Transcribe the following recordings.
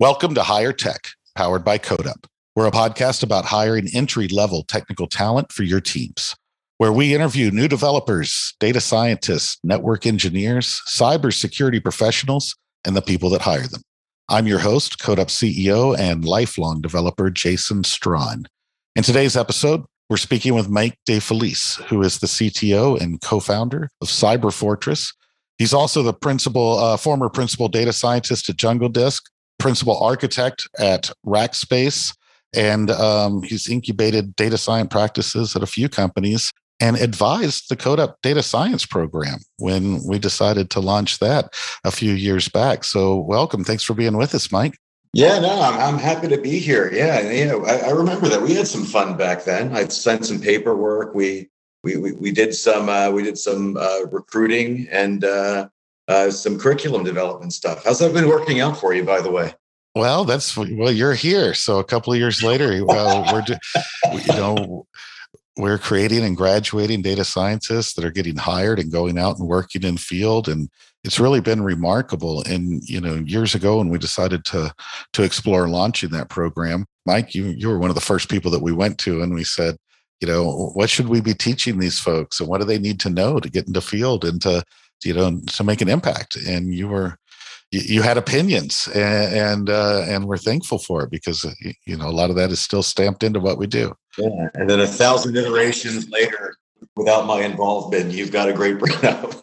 Welcome to Hire Tech, powered by CodeUp. We're a podcast about hiring entry level technical talent for your teams, where we interview new developers, data scientists, network engineers, cybersecurity professionals, and the people that hire them. I'm your host, CodeUp CEO and lifelong developer Jason Straughn. In today's episode, we're speaking with Mike DeFelice, who is the CTO and co founder of Cyber Fortress. He's also the principal, uh, former principal data scientist at Jungle Disk principal architect at Rackspace, and um, he's incubated data science practices at a few companies and advised the CodeUp data science program when we decided to launch that a few years back. So, welcome. Thanks for being with us, Mike. Yeah, no, I'm, I'm happy to be here. Yeah, yeah, I, I remember that we had some fun back then. I sent some paperwork. We we we, we did some uh, we did some uh, recruiting and uh, uh, some curriculum development stuff. How's that been working out for you, by the way? Well, that's well, you're here. So a couple of years later, well, we're you know we're creating and graduating data scientists that are getting hired and going out and working in field and it's really been remarkable and you know years ago when we decided to to explore launching that program mike you you were one of the first people that we went to and we said you know what should we be teaching these folks and what do they need to know to get into field and to you know to make an impact and you were you, had opinions and and, uh, and we're thankful for it because uh, you know a lot of that is still stamped into what we do yeah and then a thousand iterations later without my involvement you've got a great brand out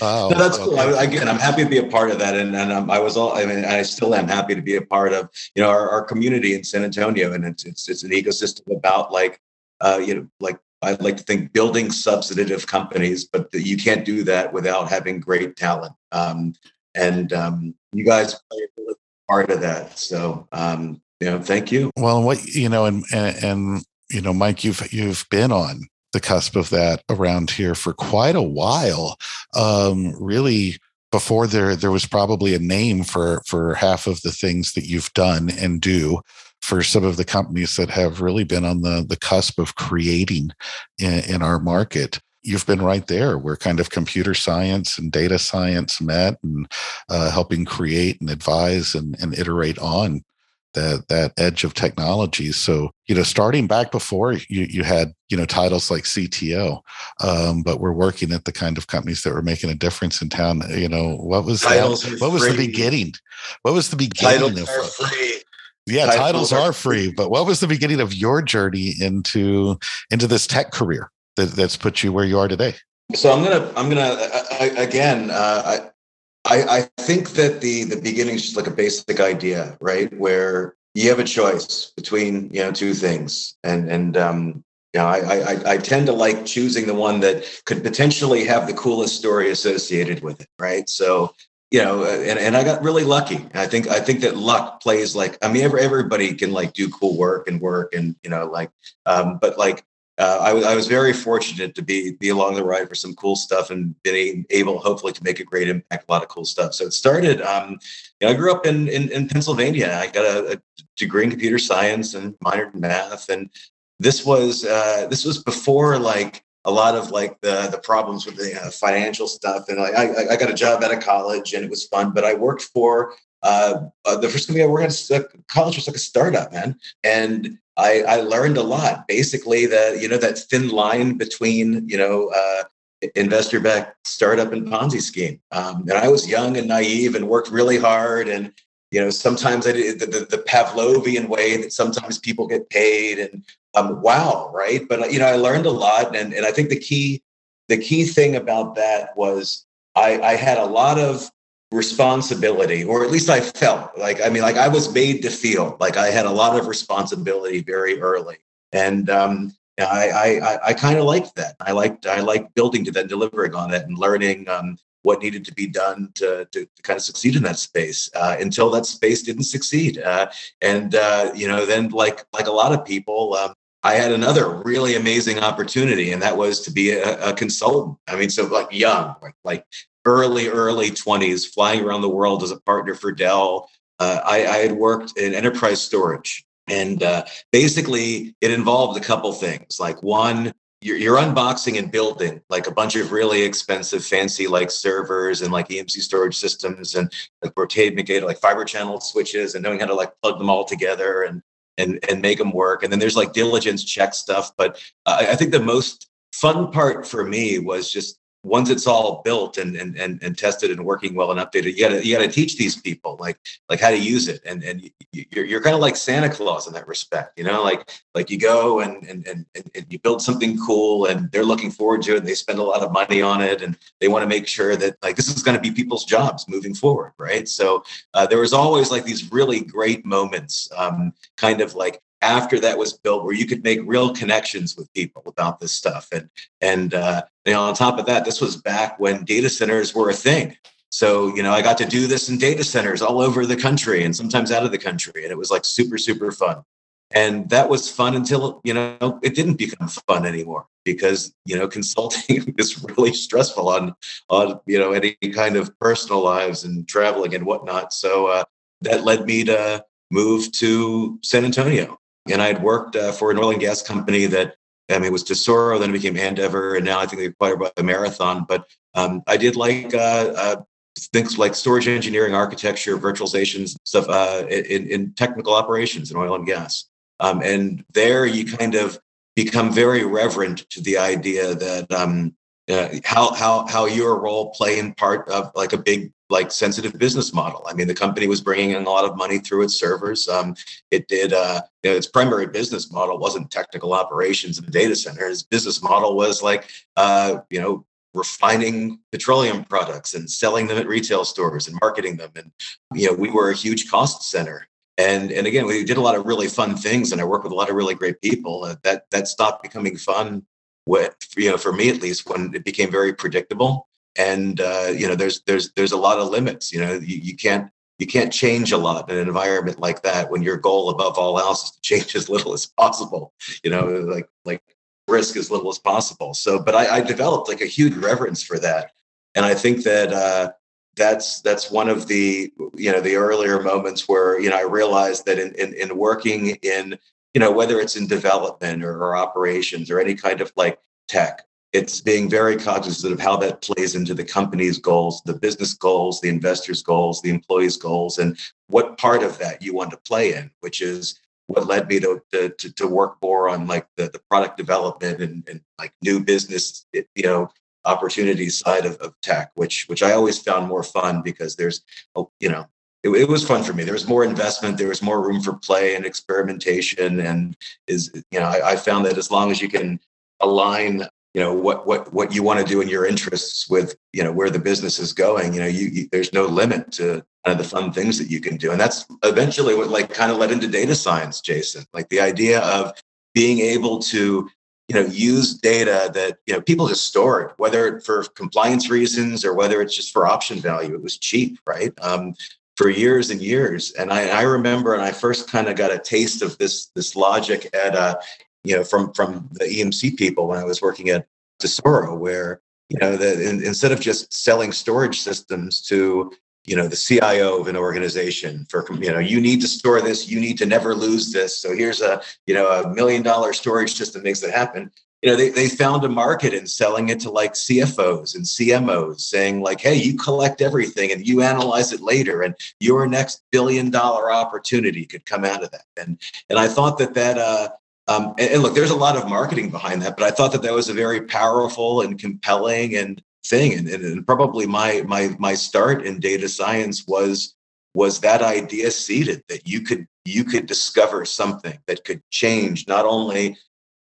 Oh, no, that's cool. I, again, I'm happy to be a part of that, and and um, I was all. I mean, I still am happy to be a part of you know our, our community in San Antonio, and it's it's it's an ecosystem about like uh, you know like I'd like to think building substantive companies, but you can't do that without having great talent. Um, and um, you guys play a part of that. So, um, you know, thank you. Well, what you know, and, and and you know, Mike, you've you've been on the cusp of that around here for quite a while. Um, really, before there there was probably a name for for half of the things that you've done and do for some of the companies that have really been on the, the cusp of creating in, in our market. You've been right there where kind of computer science and data science met and uh, helping create and advise and, and iterate on that that edge of technology. So you know starting back before you you had you know titles like cto um, but we're working at the kind of companies that were making a difference in town. You know what was titles that, what was the beginning? What was the beginning titles of are free yeah titles, titles are free but what was the beginning of your journey into into this tech career that, that's put you where you are today? So i'm gonna i'm gonna I, again uh, I, I think that the the beginning is just like a basic idea right? Where you have a choice between you know two things. And and um you know, I, I I tend to like choosing the one that could potentially have the coolest story associated with it, right? So you know, and, and I got really lucky. I think I think that luck plays like I mean, every, everybody can like do cool work and work and you know like, um, but like uh, I, w- I was very fortunate to be be along the ride for some cool stuff and being able hopefully to make a great impact, a lot of cool stuff. So it started. Um, you know, I grew up in, in, in Pennsylvania. I got a, a, degree in computer science and minor in math, and this was uh, this was before like a lot of like the the problems with the uh, financial stuff. And I, I, I got a job out of college and it was fun, but I worked for uh, uh, the first company I worked at college was like a startup, man. And I, I learned a lot. Basically, the you know that thin line between you know uh, investor-backed startup and Ponzi scheme. Um, and I was young and naive and worked really hard. And you know sometimes I did the, the, the Pavlovian way that sometimes people get paid. And um, wow, right? But you know I learned a lot. And and I think the key the key thing about that was I, I had a lot of responsibility or at least i felt like i mean like i was made to feel like i had a lot of responsibility very early and um, i i i kind of liked that i liked i liked building to that delivering on it and learning um, what needed to be done to, to, to, kind of succeed in that space uh, until that space didn't succeed uh, and uh, you know then like like a lot of people um, I had another really amazing opportunity, and that was to be a, a consultant. I mean, so like young, like, like early, early 20s, flying around the world as a partner for Dell. Uh, I, I, had worked in enterprise storage. And uh, basically, it involved a couple things. Like, one, you're, you're unboxing and building like a bunch of really expensive, fancy like servers and like EMC storage systems and like rotating data, like fiber channel switches, and knowing how to like plug them all together and and and make them work. And then there's like diligence check stuff. But uh, I think the most fun part for me was just once it's all built and, and and and tested and working well and updated, you gotta you gotta teach these people like like how to use it. And and you're you're kind of like Santa Claus in that respect, you know, like like you go and and and, and you build something cool and they're looking forward to it and they spend a lot of money on it and they want to make sure that like this is going to be people's jobs moving forward, right? So uh, there was always like these really great moments, um, kind of like after that was built where you could make real connections with people about this stuff. And and uh, you know on top of that this was back when data centers were a thing. So you know i got to do this in data centers all over the country and sometimes out of the country and it was like super super fun. And that was fun until you know it didn't become fun anymore because you know consulting is really stressful on on you know any kind of personal lives and traveling and whatnot. So uh, that led me to move to san antonio and I had worked uh, for an oil and gas company that, I mean, it was Tesoro, then it became Andeavor, and now I think they acquired by Marathon. But um, I did like uh, uh, things like storage engineering, architecture, virtualizations, stuff uh, in, in, technical operations in oil and gas. Um, and there you kind of become very reverent to the idea that um, uh, how how how your role play in part of like a big like sensitive business model. I mean, the company was bringing in a lot of money through its servers. Um, it did, uh, you know, its primary business model wasn't technical operations in the data center. Its business model was like, uh, you know, refining petroleum products and selling them at retail stores and marketing them. And, you know, we were a huge cost center. And, and again, we did a lot of really fun things and I worked with a lot of really great people. Uh, that, that stopped becoming fun with, you know, for me at least, when it became very predictable. And uh, you know there's there's there's a lot of limits you know you, you can't you can't change a lot in an environment like that when your goal above all else is to change as little as possible you know like like risk as little as possible. So but i, I developed like a huge reverence for that. And i think that uh, that's that's one of the you know the earlier moments where you know i realized that in in, in working in you know whether it's in development or, or operations or any kind of like tech it's being very cognizant of how that plays into the company's goals, the business goals, the investors' goals, the employees' goals, and what part of that you want to play in, which is what led me to to, to work more on like the, the product development and, and like new business, you know, opportunities side of, of tech, which which I always found more fun because there's, oh, you know, it, it, was fun for me. There was more investment. There was more room for play and experimentation. And is you know, I, I, found that as long as you can align you know what what what you want to do in your interests with you know where the business is going you know you, you, there's no limit to kind of the fun things that you can do and that's eventually what like kind of led into data science jason like the idea of being able to you know use data that you know people just store it whether for compliance reasons or whether it's just for option value it was cheap right um, for years and years and I, I remember and i first kind of got a taste of this this logic at uh, you know, from from the EMC people when I was working at Tesoro, where you know, that in, instead of just selling storage systems to you know the CIO of an organization for you know you need to store this, you need to never lose this. So here's a you know a million dollar storage system makes it happen. You know, they, they found a market in selling it to like CFOs and CMOs saying like, hey, you collect everything and you analyze it later and your next billion dollar opportunity could come out of that. And and I thought that that uh, um, and, and, look, there's a lot of marketing behind that, but I thought that that was a very powerful and compelling and thing. And, and, and probably my my my start in data science was was that idea seeded that you could you could discover something that could change not only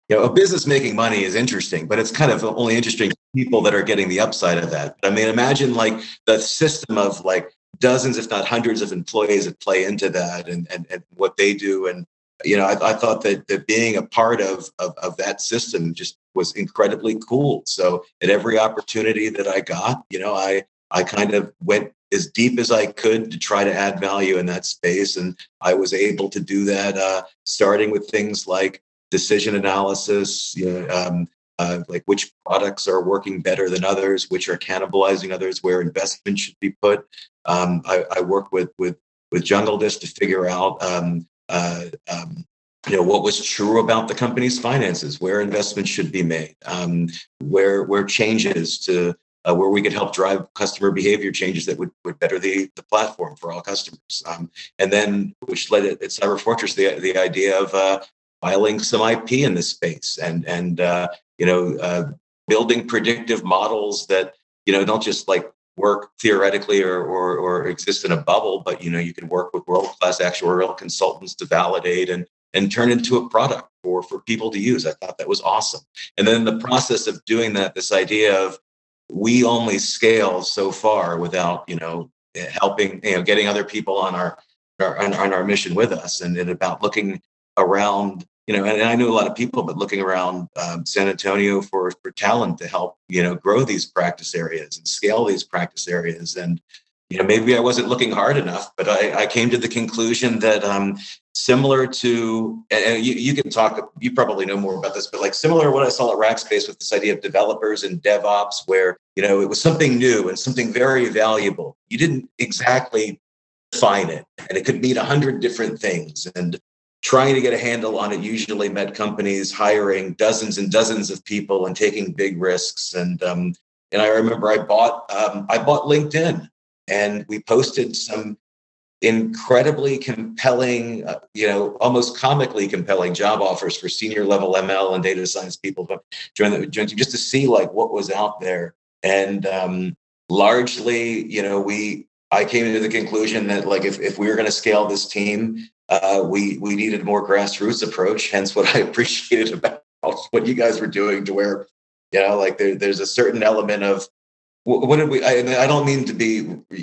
you know a business making money is interesting but it's kind of only interesting people that are getting the upside of that i mean imagine like the system of like dozens if not hundreds of employees that play into that and and, and what they do and you know, I, I thought that, that being a part of, of, of that system just was incredibly cool. So at every opportunity that I got, you know, I I kind of went as deep as I could to try to add value in that space, and I was able to do that. Uh, starting with things like decision analysis, you know, um, uh, like which products are working better than others, which are cannibalizing others, where investment should be put. Um, I, I work with with with Jungle Disk to figure out um, uh, um, you know what was true about the company's finances, where investments should be made, um, where where changes to uh, where we could help drive customer behavior changes that would, would better the, the platform for all customers. Um, and then, which led at, at Cyber Fortress the, the idea of uh, filing some IP in this space and and uh, you know uh, building predictive models that you know don't just like work theoretically or, or, or exist in a bubble, but you know you can work with world class actuarial consultants to validate and and turn into a product for for people to use. I thought that was awesome. And then the process of doing that, this idea of we only scale so far without you know helping you know getting other people on our, our on, on our mission with us and, and about looking around you know, and I knew a lot of people, but looking around um, San Antonio for for talent to help, you know, grow these practice areas and scale these practice areas. And you know, maybe I wasn't looking hard enough, but I, I came to the conclusion that um, similar to, and you, you can talk, you probably know more about this, but like similar to what I saw at Rackspace with this idea of developers and DevOps, where you know it was something new and something very valuable. You didn't exactly define it, and it could mean a hundred different things. And trying to get a handle on it usually meant companies hiring dozens and dozens of people and taking big risks. And um, and I remember I bought um, I bought LinkedIn and we posted some incredibly compelling, uh, you know, almost comically compelling job offers for senior level ML and data science people join the join just to see like what was out there. And um, largely, you know, we I came to the conclusion that like if, if we were going to scale this team, uh, we we needed more grassroots approach. Hence, what I appreciated about what you guys were doing, to where you know, like there, there's a certain element of what did we? I, I don't mean to be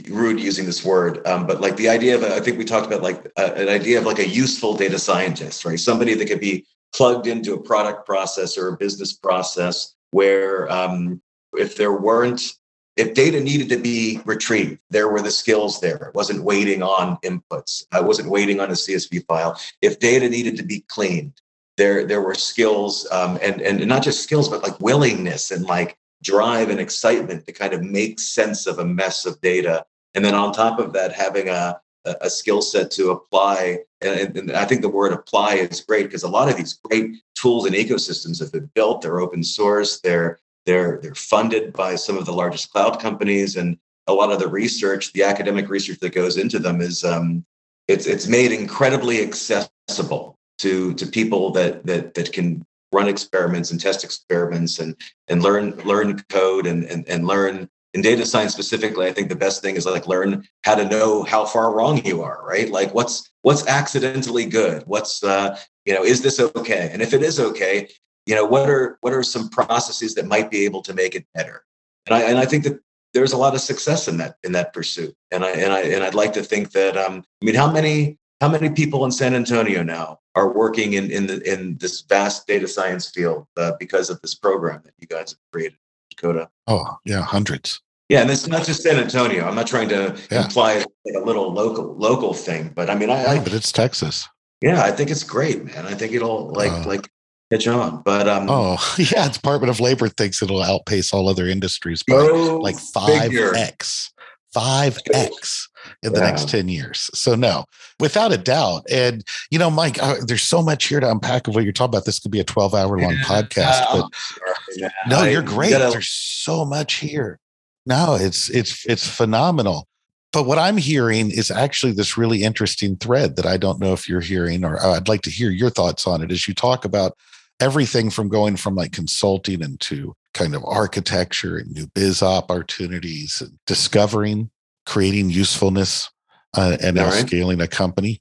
rude using this word, um, but like the idea of I think we talked about like uh, an idea of like a useful data scientist, right? Somebody that could be plugged into a product process or a business process where um, if there weren't if data needed to be retrieved, there were the skills there. It wasn't waiting on inputs. I wasn't waiting on a CSV file. If data needed to be cleaned, there there were skills um, and and not just skills, but like willingness and like drive and excitement to kind of make sense of a mess of data. And then on top of that, having a a skill set to apply. And, and, I think the word apply is great because a lot of these great tools and ecosystems have been built. They're open source. They're they're they're funded by some of the largest cloud companies, and a lot of the research, the academic research that goes into them, is um, it's it's made incredibly accessible to to people that that that can run experiments and test experiments and and learn learn code and and, and learn in data science specifically. I think the best thing is like learn how to know how far wrong you are right? Like what's what's accidentally good? What's uh you know is this okay? And if it is okay you know what are what are some processes that might be able to make it better and i and i think that there's a lot of success in that in that pursuit and i and i and i'd like to think that um i mean how many how many people in san antonio now are working in in the in this vast data science field uh, because of this program that you guys have created dakota oh yeah hundreds yeah, and it's not just San Antonio. I'm not trying to yeah. imply like a little local local thing, but I mean, I, I but it's Texas. Yeah, I think it's great, man. I think it'll like uh, like catch on. But um, oh yeah, Department of Labor thinks it'll outpace all other industries by like five x, five x in the yeah. next ten years. So no, without a doubt. And you know, Mike, uh, there's so much here to unpack of what you're talking about. This could be a 12 hour long podcast, but sure. no, you're great. Gotta, there's so much here. No, it's it's it's phenomenal. But what I'm hearing is actually this really interesting thread that I don't know if you're hearing, or uh, I'd like to hear your thoughts on it as you talk about everything from going from like consulting into kind of architecture and new biz opportunities and discovering, creating usefulness, uh, and now right. scaling a company.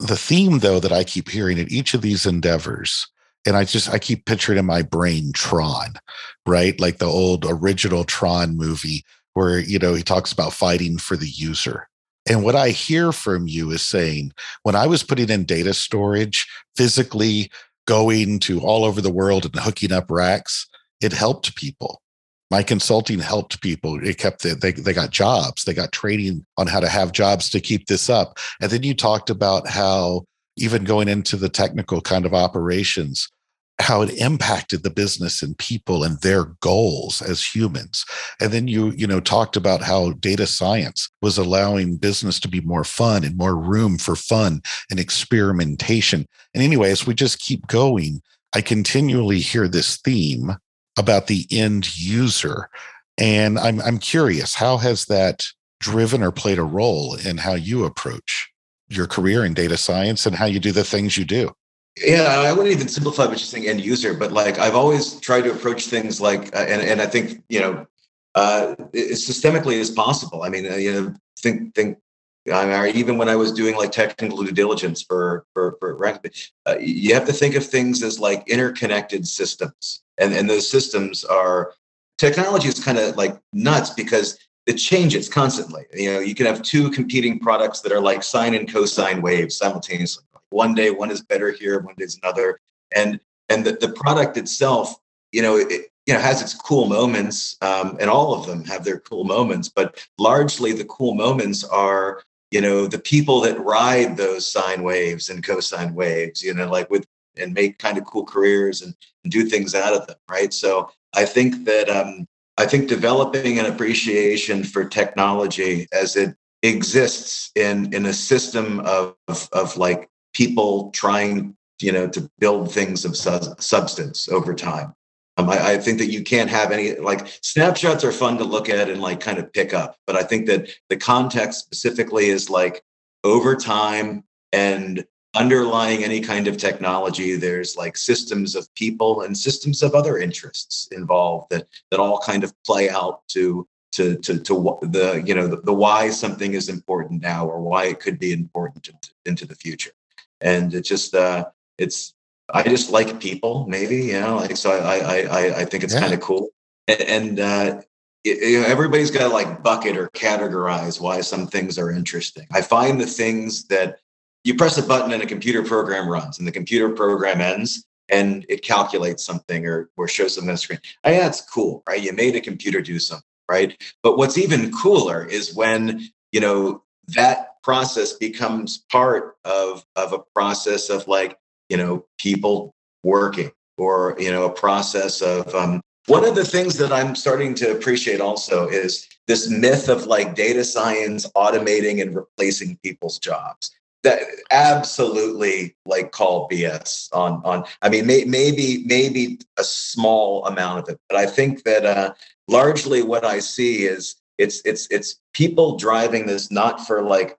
The theme, though, that I keep hearing in each of these endeavors, and I just I keep picturing in my brain Tron, right? Like the old original Tron movie where you know he talks about fighting for the user. And what I hear from you is saying, when I was putting in data storage physically going to all over the world and hooking up racks, it helped people. My consulting helped people. It kept the, they they got jobs. They got training on how to have jobs to keep this up. And then you talked about how even going into the technical kind of operations, how it impacted the business and people and their goals as humans. And then you you know talked about how data science was allowing business to be more fun and more room for fun and experimentation. And anyway as we just keep going i continually hear this theme about the end user. And i'm i'm curious how has that driven or played a role in how you approach your career in data science and how you do the things you do yeah, I wouldn't even simplify by just saying end user, but like I've always tried to approach things like, uh, and and I think you know, uh, as systemically as possible. I mean, uh, you know, think think. I mean, even when I was doing like technical due diligence for for for uh, you have to think of things as like interconnected systems, and and those systems are technology is kind of like nuts because it changes constantly. You know, you can have two competing products that are like sine and cosine waves simultaneously one day one is better here, one day is another. And and the, the product itself, you know, it, you know, has its cool moments, um, and all of them have their cool moments. But largely, the cool moments are, you know, the people that ride those sine waves and cosine waves. You know, like with and make kind of cool careers and, and do things out of them, right? So I think that um, I think developing an appreciation for technology as it exists in in a system of of, of like people trying you know to build things of su- substance over time. Um, I, I, think that you can't have any like snapshots are fun to look at and like kind of pick up but i think that the context specifically is like over time and underlying any kind of technology there's like systems of people and systems of other interests involved that that all kind of play out to to to, to the you know the, the why something is important now or why it could be important into, into the future and it just uh, it's I just like people, maybe you know, like so I I I, think it's yeah. kind of cool, and, and uh, you know, everybody's got to like bucket or categorize why some things are interesting. I find the things that you press a button and a computer program runs, and the computer program ends, and it calculates something or or shows something on the screen. I yeah, that's cool, right? You made a computer do something, right? But what's even cooler is when you know that process becomes part of of a process of like you know people working or you know a process of um, one of the things that i'm starting to appreciate also is this myth of like data science automating and replacing people's jobs. That absolutely like call bs on on i mean may, maybe maybe a small amount of it but i think that uh largely what i see is it's it's it's people driving this not for like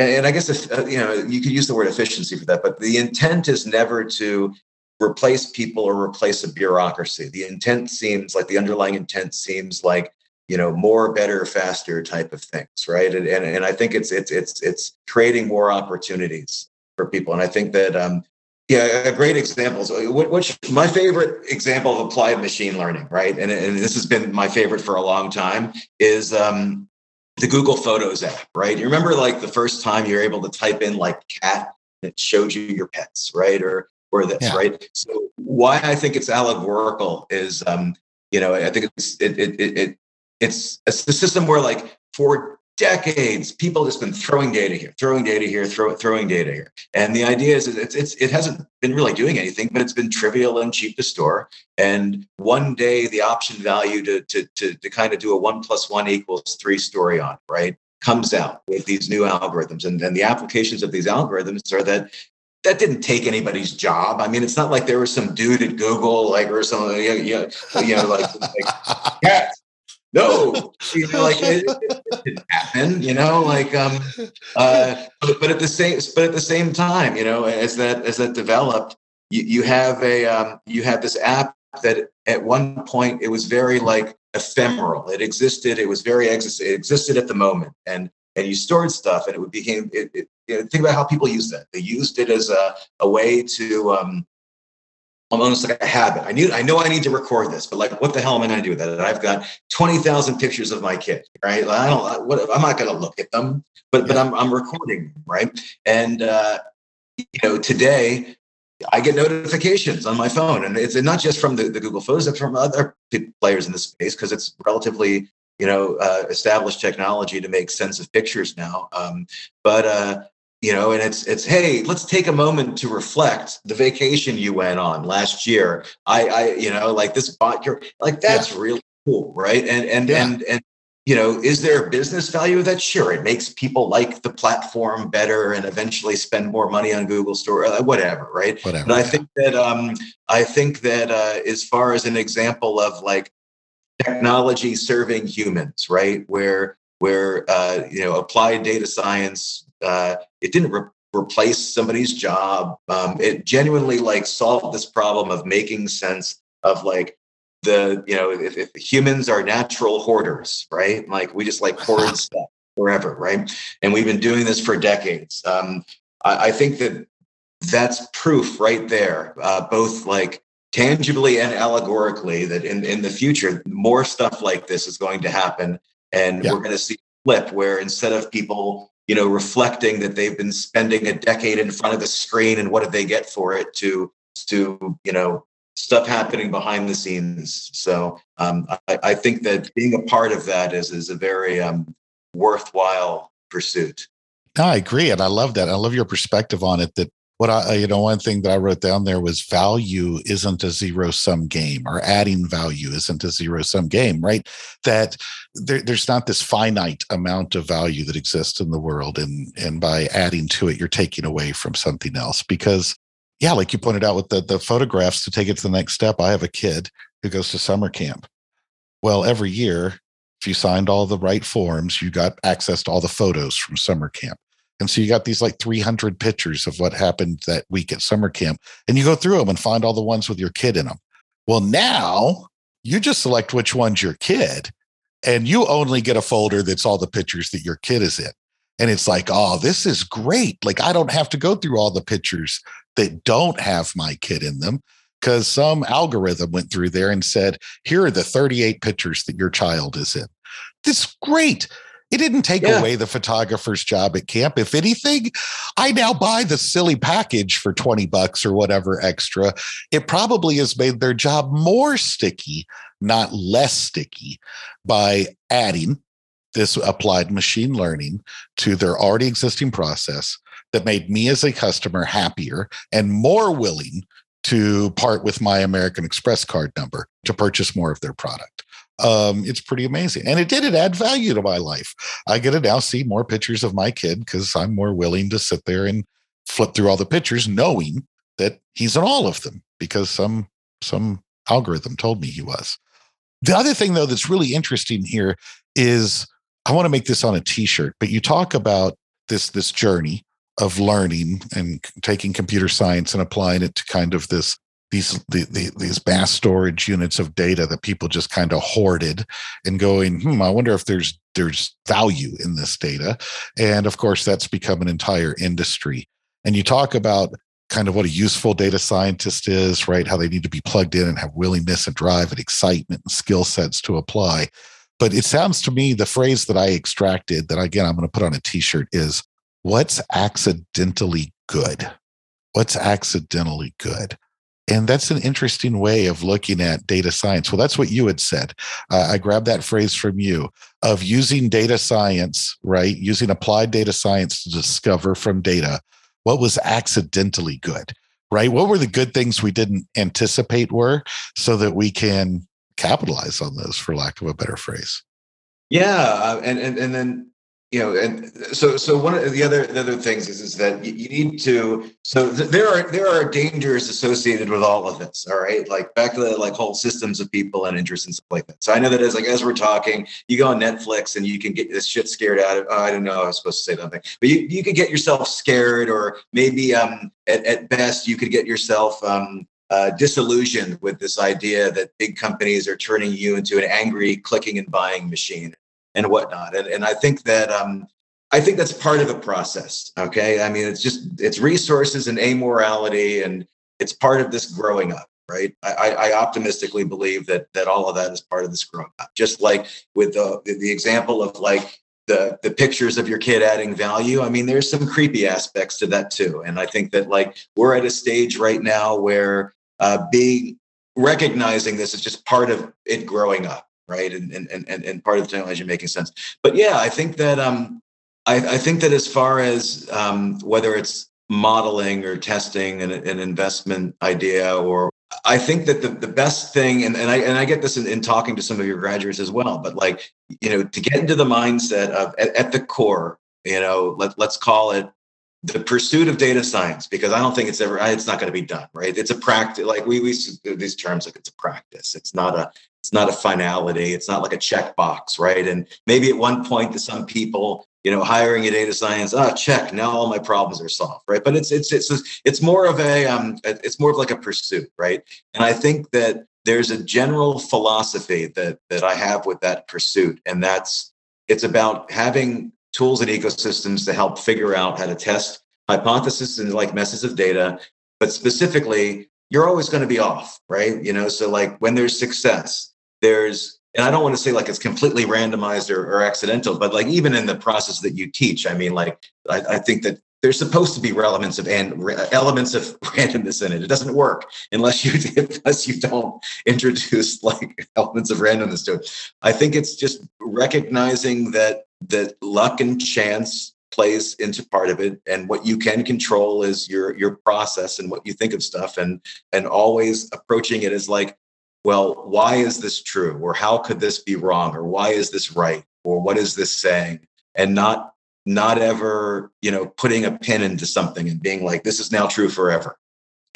and, I guess if, uh, you know you could use the word efficiency for that, but the intent is never to replace people or replace a bureaucracy. The intent seems like the underlying intent seems like you know more, better, faster type of things, right? And and, and I think it's it's it's it's creating more opportunities for people, and I think that um, yeah, a great example. So which my favorite example of applied machine learning, right? And, and this has been my favorite for a long time, is um, the Google Photos app, right? You remember like the first time you're able to type in like cat, it showed you your pets, right? Or or this, yeah. right? So why I think it's allegorical is, um, you know, I think it's it it it, it it's it's the system where like for decades, people just been throwing data here, throwing data here, throw, throwing data here. And the idea is it's, it's, it hasn't been really doing anything, but it's been trivial and cheap to store. And one day the option value to, to, to, to kind of do a one plus one equals three story on, right? Comes out with these new algorithms. And then the applications of these algorithms are that that didn't take anybody's job. I mean, it's not like there was some dude at Google, like, or some, you know, you know like, like yeah, no, you know, like it, it, didn't happen, you know, like um, uh, but, but at the same, but at the same time, you know, as that as that developed, you, you have a um, you have this app that at one point it was very like ephemeral. It existed. It was very exist. It existed at the moment, and and you stored stuff, and it would became. It, it, you know, think about how people use that. They used it as a a way to um, almost like a habit. I knew I know I need to record this, but like, what the hell am I going to do with that? I've got twenty thousand pictures of my kid, right? I don't. What, I'm not going to look at them, but yeah. but I'm I'm recording, right? And uh, you know, today I get notifications on my phone, and it's not just from the, the Google Photos, it's from other players in the space because it's relatively you know uh, established technology to make sense of pictures now. Um, but uh, you know and it's it's hey let's take a moment to reflect the vacation you went on last year. I i you know like this bot your like that's yeah. really cool right? And and yeah. and and you know is there a business value of that? Sure it makes people like the platform better and eventually spend more money on google store uh, whatever right? Whatever, but i think that um i think that uh as far as an example of like technology serving humans right? Where where uh, you know applied data science uh, it didn't re- replace somebody's job. Um, it genuinely like solved this problem of making sense of like the you know if, if humans are natural hoarders right? Like we just like hoard stuff forever right? And we've been doing this for decades. Um, I, I, think that that's proof right there uh, both like tangibly and allegorically that in, in the future more stuff like this is going to happen and yeah. we're going to see a flip where instead of people you know reflecting that they've been spending a decade in front of the screen and what did they get for it to to you know stuff happening behind the scenes so um, I, I, think that being a part of that is is a very um, worthwhile pursuit I agree. And I love that. I love your perspective on it that what I, uh, you know, one thing that I wrote down there was value isn't a zero sum game, or adding value isn't a zero sum game, right? That there, there's not this finite amount of value that exists in the world, and and by adding to it, you're taking away from something else. Because, yeah, like you pointed out with the the photographs, to take it to the next step, I have a kid who goes to summer camp. Well, every year, if you signed all the right forms, you got access to all the photos from summer camp. And so you got these like 300 pictures of what happened that week at summer camp, and you go through them and find all the ones with your kid in them. Well, now you just select which one's your kid, and you only get a folder that's all the pictures that your kid is in. And it's like, oh, this is great. Like, I don't have to go through all the pictures that don't have my kid in them because some algorithm went through there and said, here are the 38 pictures that your child is in. This is great. It didn't take yeah. away the photographer's job at camp. If anything, I now buy the silly package for 20 bucks or whatever extra. It probably has made their job more sticky, not less sticky, by adding this applied machine learning to their already existing process that made me as a customer happier and more willing to part with my American Express card number to purchase more of their product um, it's pretty amazing. And it did, it add value to my life. I get to now see more pictures of my kid because I'm more willing to sit there and flip through all the pictures, knowing that he's in all of them because some some algorithm told me he was. The other thing though that's really interesting here is I want to make this on a t-shirt, but you talk about this this journey of learning and taking computer science and applying it to kind of this these the, the, these mass storage units of data that people just kind of hoarded and going hmm i wonder if there's there's value in this data. And of course that's become an entire industry. And you talk about kind of what a useful data scientist is right? How they need to be plugged in and have willingness and drive and excitement and skill sets to apply. But it sounds to me the phrase that i extracted that again i'm going to put on a t-shirt is what's accidentally good? What's accidentally good and that's an interesting way of looking at data science. Well, that's what you had said. Uh, I grabbed that phrase from you of using data science, right? Using applied data science to discover from data what was accidentally good, right? What were the good things we didn't anticipate were so that we can capitalize on those, for lack of a better phrase. Yeah. Uh, and, and, and then you know and so so one of the other the other things is is that you, need to so th- there are there are dangers associated with all of this all right? Like back to the like whole systems of people and interests and stuff like that. So i know that as like as we're talking you go on netflix and you can get this shit scared out of oh, i don't know i was supposed to say something, but you, you could get yourself scared or maybe um at, at best you could get yourself um uh, disillusioned with this idea that big companies are turning you into an angry clicking and buying machine and whatnot. And, and I think that um, I think that's part of the process. Okay, I mean it's just it's resources and amorality, and it's part of this growing up. Right, I, I optimistically believe that that all of that is part of this growing up. Just like with the the example of like the the pictures of your kid adding value. I mean, there's some creepy aspects to that too. And I think that like we're at a stage right now where uh, being recognizing this is just part of it growing up right? And and and and part of the technology making sense. But yeah, I think that um I, I think that as far as um, whether it's modeling or testing an, an investment idea or I think that the, the best thing, and, and I and I get this in, in, talking to some of your graduates as well, but like, you know, to get into the mindset of at, at the core, you know, let, let's call it the pursuit of data science, because I don't think it's ever it's not going to be done, right? It's a practice, like we we these terms like it's a practice. It's not a it's not a finality. It's not like a checkbox, right? And maybe at one point to some people, you know, hiring a data science, ah, check. Now all my problems are solved, right? But it's it's it's it's more of a um, it's more of like a pursuit, right? And I think that there's a general philosophy that that I have with that pursuit, and that's it's about having tools and ecosystems to help figure out how to test hypotheses and like messes of data, but specifically, you're always going to be off, right? You know, so like when there's success, there's and I don't want to say like it's completely randomized or, or, accidental, but like even in the process that you teach, I mean, like I, I think that there's supposed to be elements of and elements of randomness in it. It doesn't work unless you unless you don't introduce like elements of randomness to it. I think it's just recognizing that that luck and chance plays into part of it and what you can control is your your process and what you think of stuff and and always approaching it as like well, why is this true? Or how could this be wrong? Or why is this right? Or what is this saying? And not not ever, you know, putting a pin into something and being like, this is now true forever.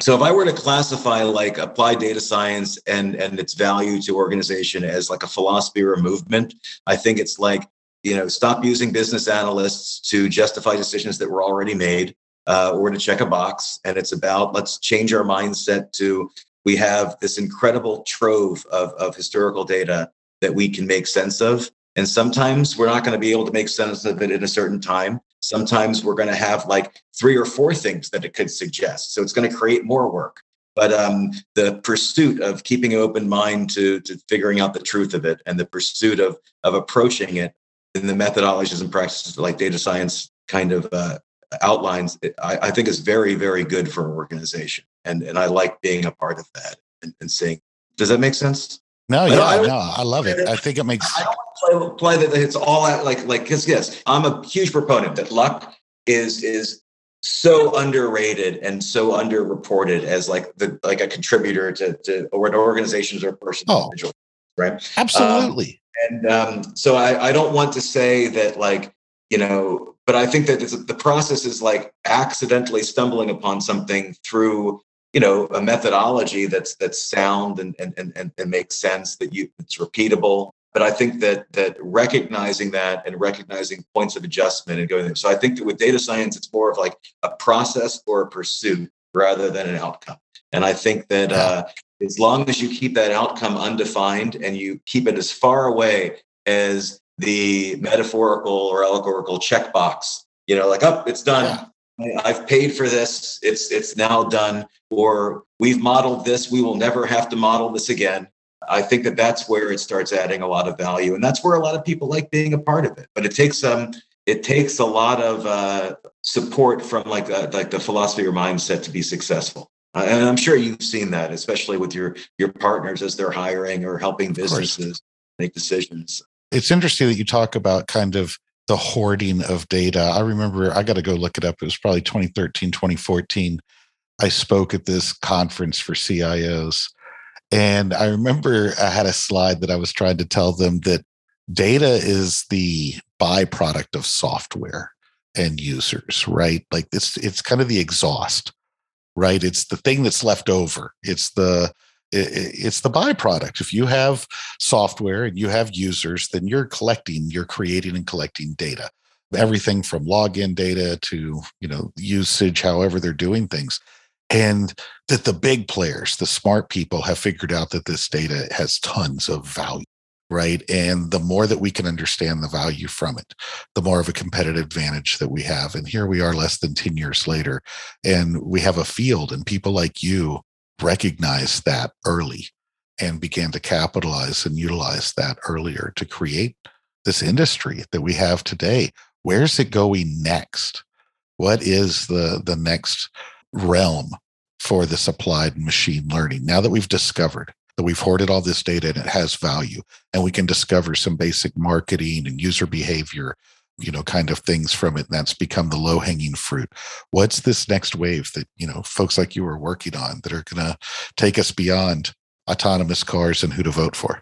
So if I were to classify like applied data science and and its value to organization as like a philosophy or a movement, I think it's like, you know, stop using business analysts to justify decisions that were already made uh, or to check a box. And it's about let's change our mindset to we have this incredible trove of, of historical data that we can make sense of. And sometimes we're not going to be able to make sense of it in a certain time. Sometimes we're going to have like three or four things that it could suggest. So it's going to create more work. But um, the pursuit of keeping an open mind to, to figuring out the truth of it and the pursuit of, of approaching it in the methodologies and practices like data science kind of uh, outlines, I, I, think is very, very good for an organization. And, and I like being a part of that and, and seeing, does that make sense? No, yeah, I, no, I love it. I think it makes. I don't play, play that it's all at like like because yes, I'm a huge proponent that luck is is so underrated and so underreported as like the like a contributor to to or an organizations or person oh, right? Absolutely. Um, and um, so I I don't want to say that like you know but I think that the process is like accidentally stumbling upon something through you know a methodology that's that's sound and and and, and makes sense that you it's repeatable. But i think that that recognizing that and recognizing points of adjustment and going there so i think that with data science it's more of like a process or a pursuit rather than an outcome. And i think that uh, as long as you keep that outcome undefined and you keep it as far away as the metaphorical or allegorical checkbox. You know, like, oh, it's done. Yeah. I've paid for this. It's it's now done. Or we've modeled this. We will never have to model this again. I think that that's where it starts adding a lot of value, and that's where a lot of people like being a part of it. But it takes um, it takes a lot of uh, support from like uh, like the philosophy or mindset to be successful. Uh, and I'm sure you've seen that, especially with your your partners as they're hiring or helping businesses make decisions it's interesting that you talk about kind of the hoarding of data. I remember I got to go look it up. It was probably 2013, 2014. I spoke at this conference for CIOs. And I remember I had a slide that I was trying to tell them that data is the byproduct of software and users, right? Like it's it's kind of the exhaust, right? It's the thing that's left over. It's the it's the byproduct. If you have software and you have users, then you're collecting, you're creating and collecting data. Everything from login data to, you know, usage, however they're doing things. And that the big players, the smart people have figured out that this data has tons of value, right? And the more that we can understand the value from it, the more of a competitive advantage that we have. And here we are less than 10 years later, and we have a field and people like you recognized that early and began to capitalize and utilize that earlier to create this industry that we have today. Where's it going next? What is the, the next realm for this applied machine learning? Now that we've discovered that we've hoarded all this data and it has value, and we can discover some basic marketing and user behavior you know kind of things from it and that's become the low hanging fruit what's this next wave that you know folks like you are working on that are going to take us beyond autonomous cars and who to vote for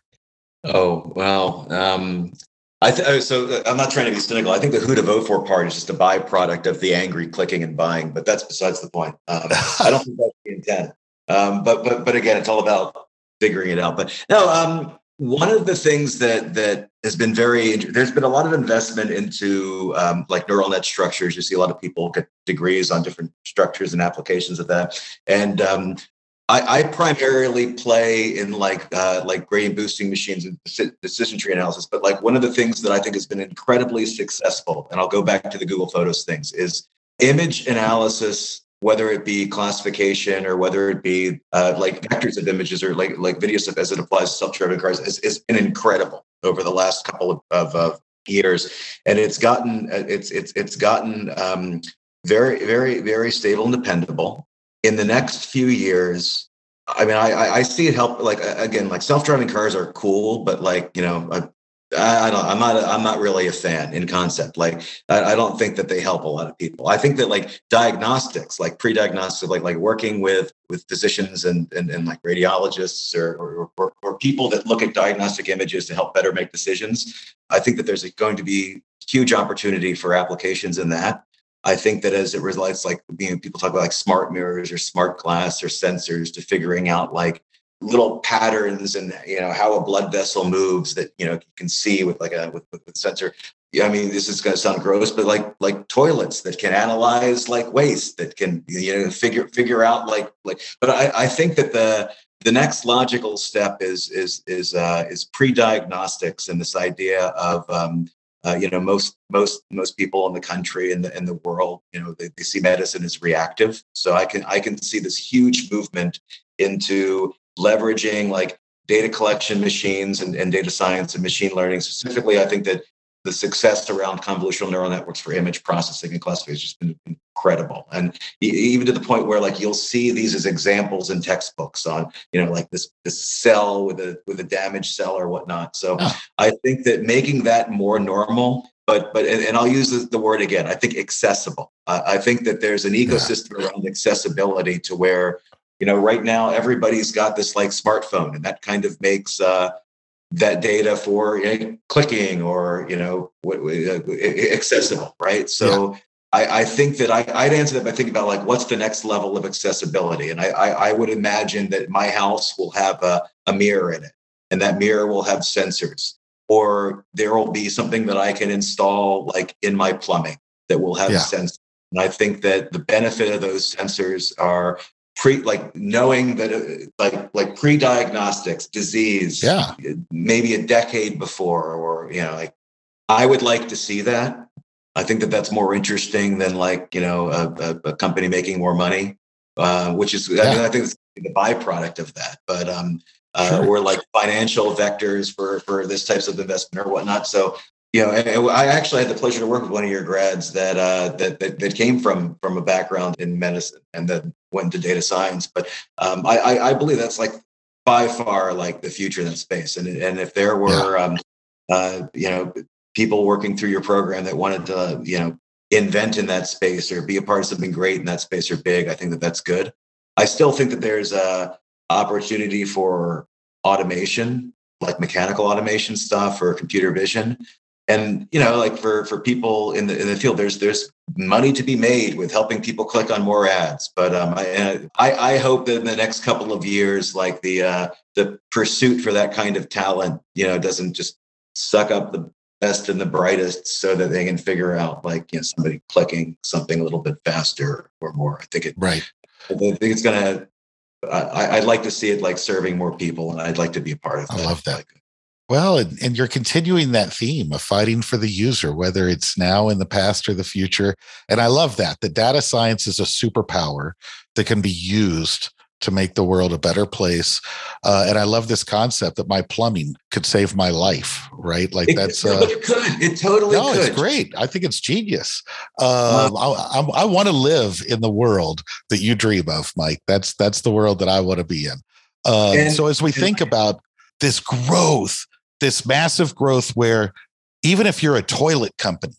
oh well um I th- oh, so uh, I'm not trying to be cynical. I think the who to vote for part is just a byproduct of the angry clicking and buying, but that's besides the point. Um, I don't think that's the intent. Um, but but but again, it's all about figuring it out. But no, um, one of the things that that has been very there's been a lot of investment into um, like neural net structures. You see a lot of people get degrees on different structures and applications of that. And um, I, I, primarily play in like uh, like gradient boosting machines and decision tree analysis. But like one of the things that I think has been incredibly successful, and I'll go back to the Google Photos things, is image analysis whether it be classification or whether it be uh, like vectors of images or like like video stuff as it applies to self-driving cars has, has been incredible over the last couple of, of, of years and it's gotten it's it's it's gotten um, very very very stable and dependable in the next few years I mean, I I see it help. Like again, like self driving cars are cool, but like you know, I don't. I'm not. I'm not really a fan in concept. Like, I, I, don't think that they help a lot of people. I think that like diagnostics, like pre-diagnostic, like like working with with physicians and and, and like radiologists or, or, or or people that look at diagnostic images to help better make decisions. I think that there's going to be huge opportunity for applications in that. I think that as it relates, like you know, people talk about like smart mirrors or smart glass or sensors to figuring out like little patterns and you know how a blood vessel moves that you know you can see with like a with, with, with sensor yeah, I mean, this is going to sound gross, but like like toilets that can analyze like waste, that can you know figure figure out like like. But I, I think that the the next logical step is is is uh, is pre-diagnostics and this idea of um, uh, you know most most most people in the country and the in the world you know they, they see medicine as reactive. So I can I can see this huge movement into leveraging like data collection machines and, and data science and machine learning. Specifically, I think that the success around convolutional neural networks for image processing and classification has just been incredible and even to the point where like you'll see these as examples in textbooks on you know like this this cell with a with a damaged cell or whatnot so oh. i think that making that more normal but but and, and i'll use the, the, word again i think accessible uh, i think that there's an ecosystem yeah. around accessibility to where you know right now everybody's got this like smartphone and that kind of makes uh, that data for you know, clicking or you know what accessible right so yeah. I, I, think that I, would answer that by thinking about like what's the next level of accessibility and I, I, I would imagine that my house will have a, a mirror in it and that mirror will have sensors or there will be something that i can install like in my plumbing that will have yeah. sensors and I think that the benefit of those sensors are pre like knowing that uh, like like pre-diagnostics disease yeah maybe a decade before or you know like i would like to see that i think that that's more interesting than like you know a, a, a company making more money uh, which is yeah. i mean i think it's the byproduct of that but um uh, sure. or like financial vectors for for this types of investment or whatnot so you know, I actually had the pleasure to work with one of your grads that, uh, that, that that came from from a background in medicine and then went into data science. But um, I, I believe that's like by far like the future in that space. And and if there were yeah. um, uh, you know people working through your program that wanted to you know invent in that space or be a part of something great in that space or big, I think that that's good. I still think that there's a opportunity for automation like mechanical automation stuff or computer vision and you know like for for people in the in the field there's there's money to be made with helping people click on more ads. But um i i, I hope that in the next couple of years like the uh the pursuit for that kind of talent you know doesn't just suck up the best and the brightest so that they can figure out like you know somebody clicking something a little bit faster or more. I think it right. I think it's gonna I, i'd like to see it like serving more people and i'd like to be a part of that. i love that. Like, well, and, and you're continuing that theme of fighting for the user, whether it's now in the past or the future. And I love that. The data science is a superpower that can be used to make the world a better place. Uh, and I love this concept that my plumbing could save my life, right? Like that's uh, it could. It totally no, could. it's great. I think it's genius. Um, I, I, I want to live in the world that you dream of, Mike. That's that's the world that I want to be in. Um, and, so as we think about this growth this massive growth where even if you're a toilet company,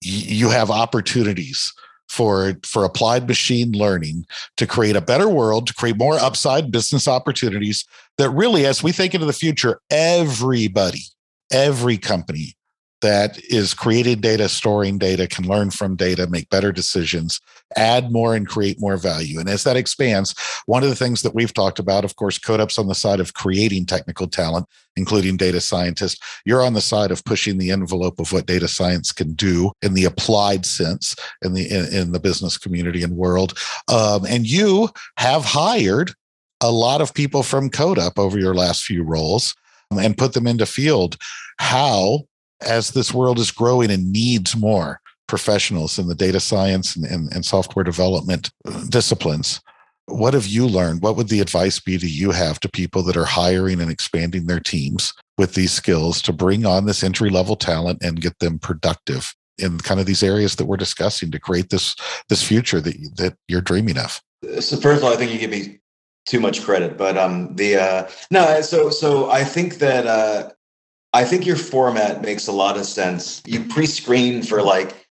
you have opportunities for for applied machine learning to create a better world to create more upside business opportunities that really as we think into the future everybody every company that is creating data, storing data, can learn from data, make better decisions, add more and create more value. And as that expands, one of the things that we've talked about, of course, CodeUp's on the side of creating technical talent, including data scientists. You're on the side of pushing the envelope of what data science can do in the applied sense in the in, in the business community and world. Um, and you have hired a lot of people from CodeUp over your last few roles and put them into field. How as this world is growing and needs more professionals in the data science and, and, and, software development disciplines, what have you learned? What would the advice be to you have to people that are hiring and expanding their teams with these skills to bring on this entry level talent and get them productive in kind of these areas that we're discussing to create this this future that that you're dreaming of? So first of all, I think you give me too much credit, but um the uh no so so I think that uh I think your format makes a lot of sense. You pre-screen for like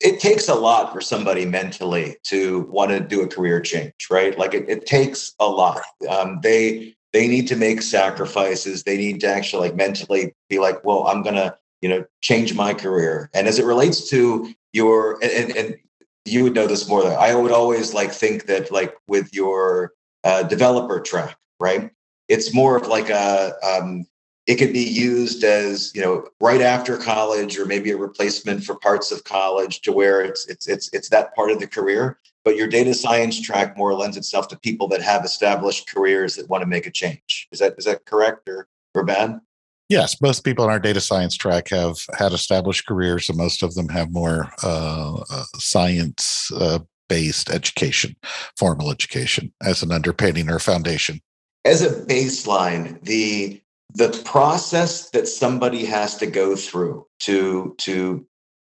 it takes a lot for somebody mentally to want to do a career change, right? Like it, it takes a lot. Um, they they need to make sacrifices. They need to actually like mentally be like, well, I'm gonna you know change my career. And as it relates to your and, and you would know this more than I would always like think that like with your uh, developer track, right? It's more of like a um, it could be used as you know right after college or maybe a replacement for parts of college to where it's it's it's it's that part of the career. But your data science track more lends itself to people that have established careers that want to make a change. Is that is that correct or or bad? Yes most people in our data science track have had established careers and most of them have more uh, uh, science uh, based education formal education as an underpinning or foundation. As a baseline the the process that somebody has to go through to to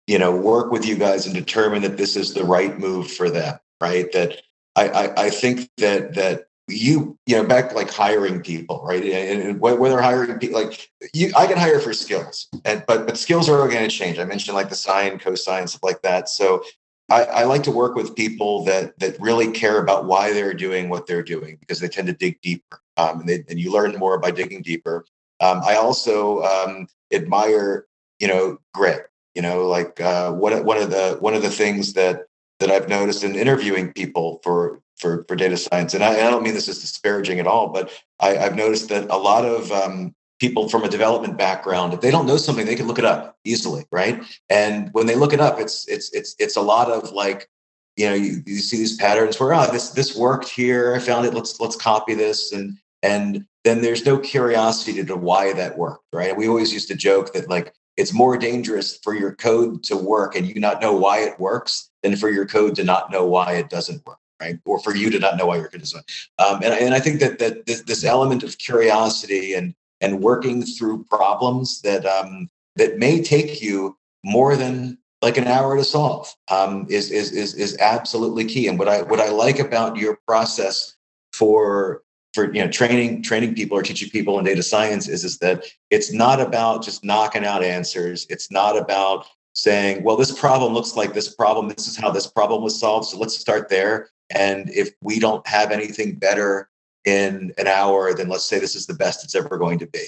you know work with you guys and determine that this is the right move for them right? That i i, I think that that you you know back like hiring people right? And, and whether hiring people like you i can hire for skills and but but skills are going to change. I mentioned like the sine cosine stuff like that. So I, I, like to work with people that that really care about why they're doing what they're doing because they tend to dig deeper um, and, they, and you learn more by digging deeper um, I also um, admire, you know, grit. You know, like uh, one one of the one of the things that that I've noticed in interviewing people for for for data science, and I, I don't mean this as disparaging at all, but I, have noticed that a lot of um, people from a development background, if they don't know something, they can look it up easily, right? And when they look it up, it's it's it's it's a lot of like you know you, you see these patterns where oh this this worked here i found it let's let's copy this and and then there's no curiosity to why that worked, right? We always used to joke that like it's more dangerous for your code to work and you not know why it works than for your code to not know why it doesn't work, right? Or for you to not know why your code doesn't. Um, and, and I think that that this, this element of curiosity and and working through problems that um, that may take you more than like an hour to solve um, is, is is is absolutely key. And what I what I like about your process for for you know training training people or teaching people in data science is is that it's not about just knocking out answers. It's not about saying well this problem looks like this problem. This is how this problem was solved. So let's start there. And if we don't have anything better in an hour then let's say this is the best it's ever going to be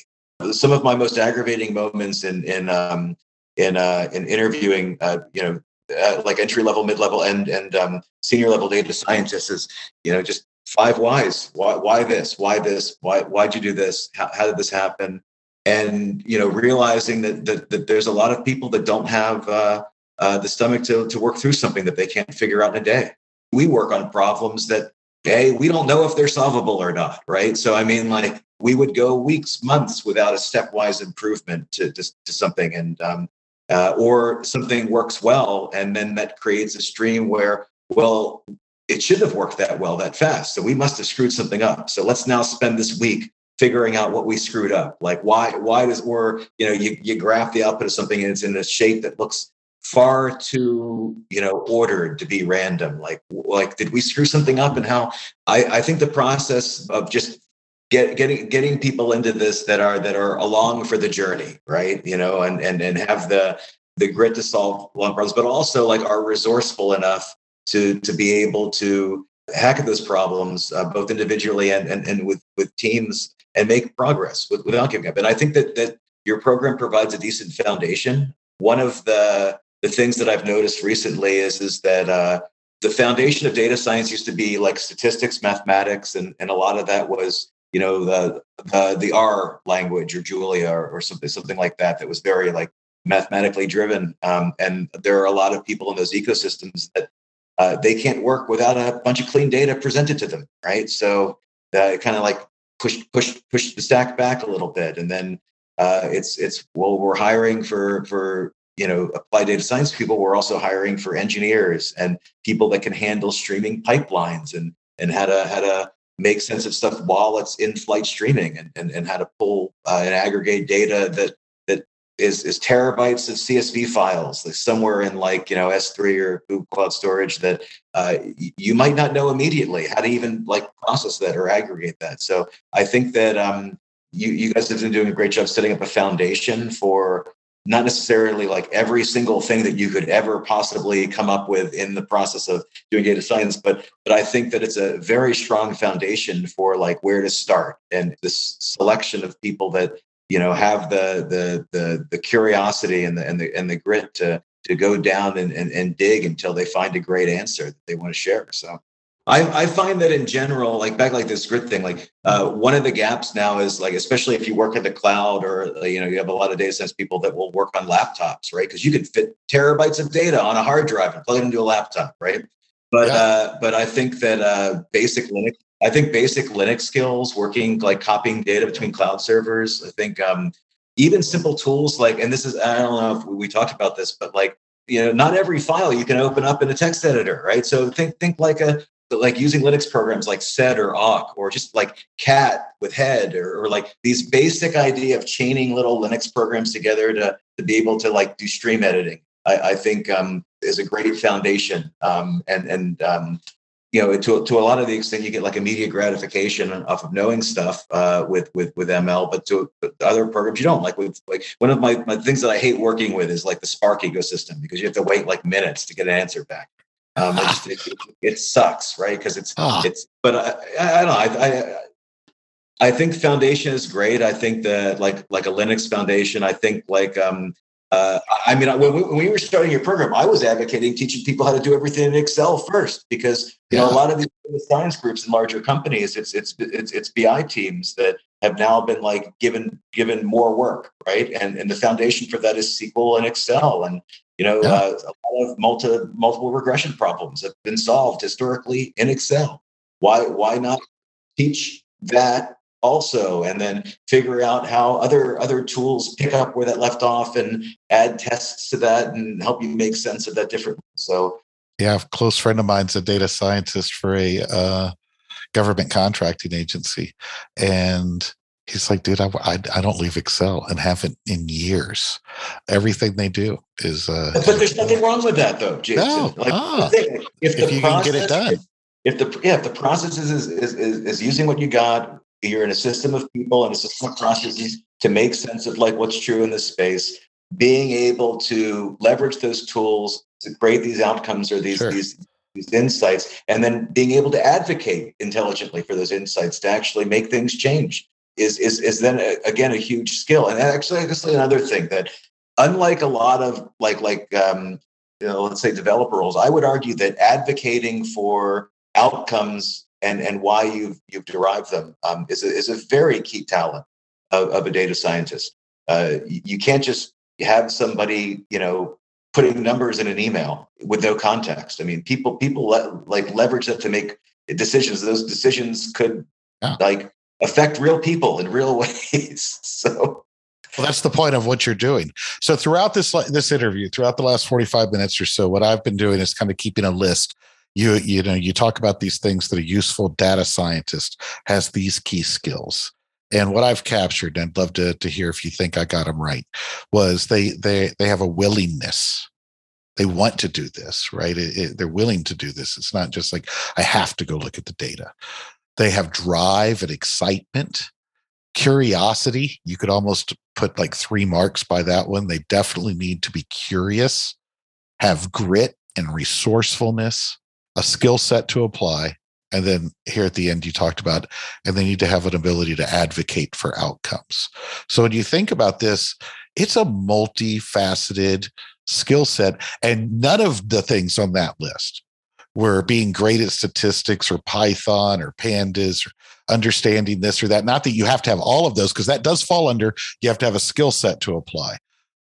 some of my most aggravating moments in in um, in uh, in interviewing uh, you know uh, like entry level, mid level, and and um, senior level data scientists is you know just five whys. Why, why this? Why this? Why, why'd you do this? How, how did this happen? And, you know, realizing that, that, that there's a lot of people that don't have uh, uh, the stomach to, to work through something that they can't figure out in a day. We work on problems that, hey, we don't know if they're solvable or not, right? So, I mean, like, we would go weeks, months without a stepwise improvement to, to, to something. And, um, uh, or something works well, and then that creates a stream where, well, it should have worked that well that fast. So we must have screwed something up. So let's now spend this week figuring out what we screwed up. Like why why does or you know you you graph the output of something and it's in a shape that looks far too you know ordered to be random. Like like did we screw something up and how I I think the process of just get getting getting people into this that are that are along for the journey right you know and and and have the the grit to solve long problems, but also like are resourceful enough to to be able to hack at those problems uh, both individually and, and and with with teams and make progress with, without giving up. And I think that that your program provides a decent foundation. One of the the things that I've noticed recently is is that uh, the foundation of data science used to be like statistics, mathematics, and and a lot of that was you know the the, the R language or Julia or, or something something like that that was very like mathematically driven. Um, and there are a lot of people in those ecosystems that uh, they can't work without a bunch of clean data presented to them, right? So uh, kind of like push push push the stack back a little bit, and then uh, it's it's well we're hiring for for you know applied data science people. We're also hiring for engineers and people that can handle streaming pipelines and and how to how to make sense of stuff while it's in flight streaming and, and, and how to pull uh, and aggregate data that that is, is terabytes of CSV files like somewhere in like you know S3 or Google Cloud Storage that uh, you might not know immediately how to even like process that or aggregate that. So I think that um, you you guys have been doing a great job setting up a foundation for not necessarily like every single thing that you could ever possibly come up with in the process of doing data science but but i think that it's a very strong foundation for like where to start and this selection of people that you know have the the the, the curiosity and the and the and the grit to to go down and, and, and dig until they find a great answer that they want to share. So I, I find that in general, like back like this grid thing, like uh, one of the gaps now is like, especially if you work in the cloud or you know you have a lot of data science people that will work on laptops, right? Because you can fit terabytes of data on a hard drive and plug it into a laptop, right? But yeah. uh, but I think that uh, basic Linux, I think basic Linux skills, working like copying data between cloud servers, I think um, even simple tools like, and this is I don't know if we talked about this, but like you know not every file you can open up in a text editor right so think think like a but like using Linux programs like sed or awk or just like cat with head or, or, like these basic idea of chaining little Linux programs together to, to be able to like do stream editing, I, I think um, is a great foundation. Um, and and um, you know, to to a lot of the extent, you get like immediate gratification off of knowing stuff uh, with with with ML, but to other programs you don't. Like with like one of my, my things that I hate working with is like the Spark ecosystem because you have to wait like minutes to get an answer back. Um, it, just, it, it, sucks, right? Because it's oh. it's. But I, I, I don't know. I, I I think foundation is great. I think that like like a Linux foundation. I think like um uh, I mean when we, when we were starting your program, I was advocating teaching people how to do everything in Excel first because you yeah. know a lot of these science groups in larger companies, it's it's it's it's BI teams that have now been like given given more work, right? And and the foundation for that is SQL and Excel, and you know, yeah. uh, a lot of multi, multiple regression problems have been solved historically in Excel. Why why not teach that also, and then figure out how other other tools pick up where that left off, and add tests to that, and help you make sense of that differently. So, yeah, a close friend of mine's a data scientist for a uh, government contracting agency, and he's like, dude, I, I, I, don't leave Excel and haven't in years. Everything they do is. Uh, but there's nothing wrong with that, though, Jason. No. Like, ah, if, if you process, can get it done. If, if the yeah, if the process is, is, is, is using what you got, you're in a system of people and a system of processes to make sense of like what's true in this space. Being able to leverage those tools to create these outcomes or these sure. these these insights, and then being able to advocate intelligently for those insights to actually make things change is is is then a, again a huge skill. And actually, actually another thing that unlike a lot of like like um, you know let's say developer roles, I would argue that advocating for outcomes and and why you've you've derived them um, is a, is a very key talent of, of a data scientist. Uh, you can't just have somebody you know putting numbers in an email with no context. I mean, people people le- like leverage that to make decisions. Those decisions could yeah. like affect real people in real ways. so well, that's the point of what you're doing. So throughout this this interview, throughout the last 45 minutes or so, what I've been doing is kind of keeping a list. You you know, you talk about these things that a useful data scientist has these key skills. And what I've captured, and I'd love to, to hear if you think I got them right, was they they they have a willingness. They want to do this, right? It, it, they're willing to do this. It's not just like I have to go look at the data. They have drive and excitement, curiosity. You could almost put like three marks by that one. They definitely need to be curious, have grit and resourcefulness, a skill set to apply. And then here at the end, you talked about, and they need to have an ability to advocate for outcomes. So when you think about this, it's a multifaceted skill set. And none of the things on that list were being great at statistics or Python or pandas or understanding this or that. Not that you have to have all of those, because that does fall under you have to have a skill set to apply.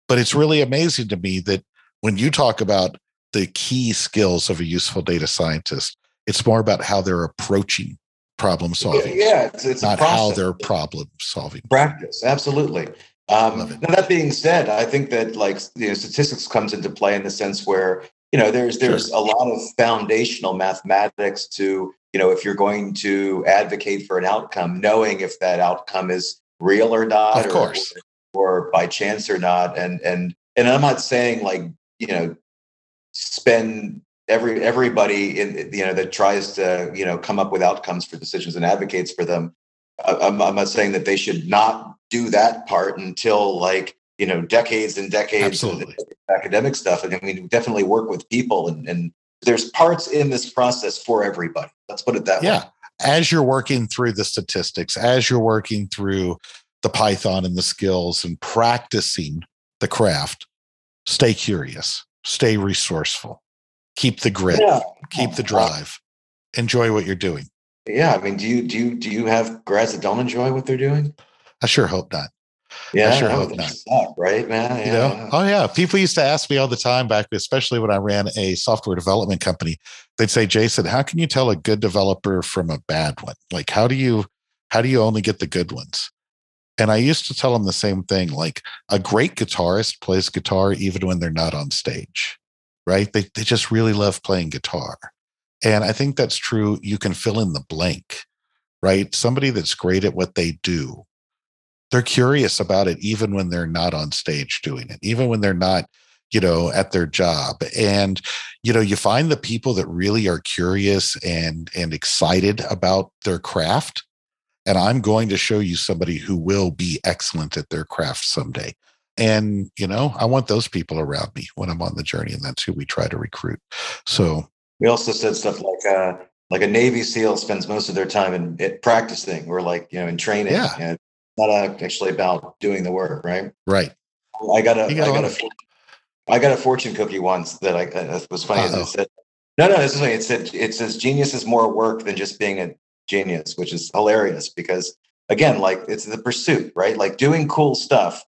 But it's really amazing to me that when you talk about the key skills of a useful data scientist, it's more about how they're approaching problem solving. Yeah, it's, it's not how they're problem solving. Practice, absolutely. Um, now that being said, I think that like you know, statistics comes into play in the sense where you know there's there's sure. a lot of foundational mathematics to you know if you're going to advocate for an outcome, knowing if that outcome is real or not, of course, or, or by chance or not, and and and I'm not saying like you know spend every everybody in you know that tries to you know come up with outcomes for decisions and advocates for them. I'm, I'm not saying that they should not do that part until like you know decades and decades of academic stuff and i mean definitely work with people and, and there's parts in this process for everybody let's put it that yeah. way as you're working through the statistics as you're working through the python and the skills and practicing the craft stay curious stay resourceful keep the grit yeah. keep the drive enjoy what you're doing yeah, I mean, do you do you do you have grads that don't enjoy what they're doing? I sure hope not. Yeah, I sure hope not. Suck, right, man? Yeah. You know, oh yeah. People used to ask me all the time back, especially when I ran a software development company. They'd say, "Jason, how can you tell a good developer from a bad one? Like, how do you how do you only get the good ones?" And I used to tell them the same thing. Like, a great guitarist plays guitar even when they're not on stage, right? They they just really love playing guitar. And I think that's true. You can fill in the blank, right? Somebody that's great at what they do, they're curious about it even when they're not on stage doing it, even when they're not, you know, at their job. And, you know, you find the people that really are curious and and excited about their craft. And I'm going to show you somebody who will be excellent at their craft someday. And, you know, I want those people around me when I'm on the journey. And that's who we try to recruit. So we also said stuff like uh, like a Navy SEAL spends most of their time in, in practicing or like you know in training. Yeah, you know, it's not actually about doing the work, right? Right. I got a got I got a I got a fortune cookie once that I was funny. As it said, no, no, this is funny. It said it says genius is more work than just being a genius, which is hilarious because again, like it's the pursuit, right? Like doing cool stuff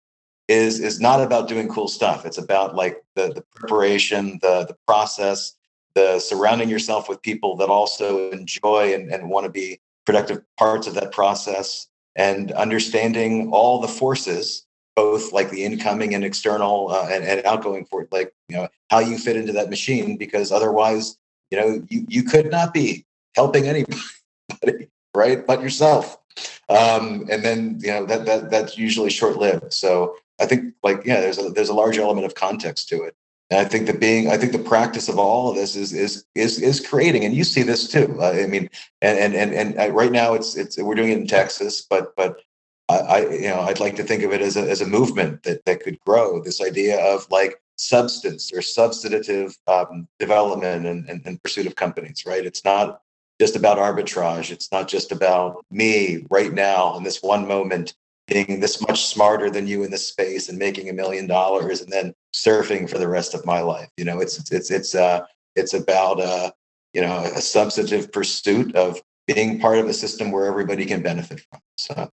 is is not about doing cool stuff. It's about like the the preparation, the the process, the surrounding yourself with people that also enjoy and, and want to be productive parts of that process and understanding all the forces both like the incoming and external uh, and, and outgoing for like you know how you fit into that machine because otherwise you know you, you could not be helping anybody right but yourself. Um, and then you know that, that that's usually short lived so i think like yeah there's a there's a large element of context to it and I think the being, I think the practice of all of this is is is is creating, and you see this too. Uh, I mean, and and and and uh, right now it's it's we're doing it in Texas, but but I, I you know I'd like to think of it as a as a movement that that could grow. This idea of like substance or substantive um, development and, and, and pursuit of companies. Right? It's not just about arbitrage. It's not just about me right now in this one moment being this much smarter than you in this space and making a million dollars and then surfing for the rest of my life. You know, it's it's it's uh it's about uh you know a substantive pursuit of being part of a system where everybody can benefit from. So,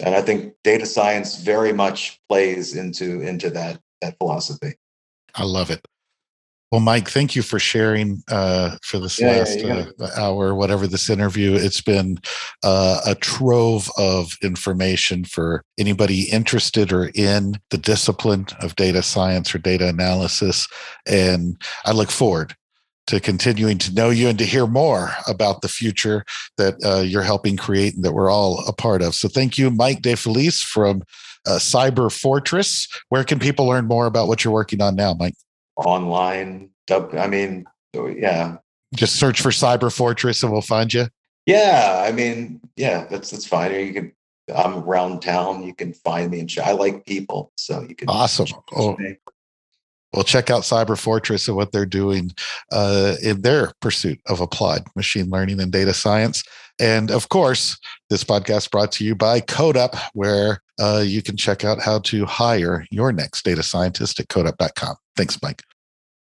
and I think data science very much plays into into that that philosophy. I love it. Well, Mike, thank you for sharing uh, for this yeah, last yeah, uh, hour, whatever this interview. It's been uh, a trove of information for anybody interested or in the discipline of data science or data analysis. And I look forward to continuing to know you and to hear more about the future that uh, you're helping create and that we're all a part of. So thank you, Mike DeFelice from uh, Cyber Fortress. Where can people learn more about what you're working on now, Mike? Online. I mean, yeah. Just search for Cyber Fortress and we'll find you. Yeah, I mean, yeah, that's that's fine. Or you can I'm around town. You can find me and I like people, so you can. Awesome. Oh, well, check out Cyber Fortress and what they're doing uh, in their pursuit of applied machine learning and data science. And of course, this podcast brought to you by CodeUp, where uh, you can check out how to hire your next data scientist at codeup.com. Thanks, Mike.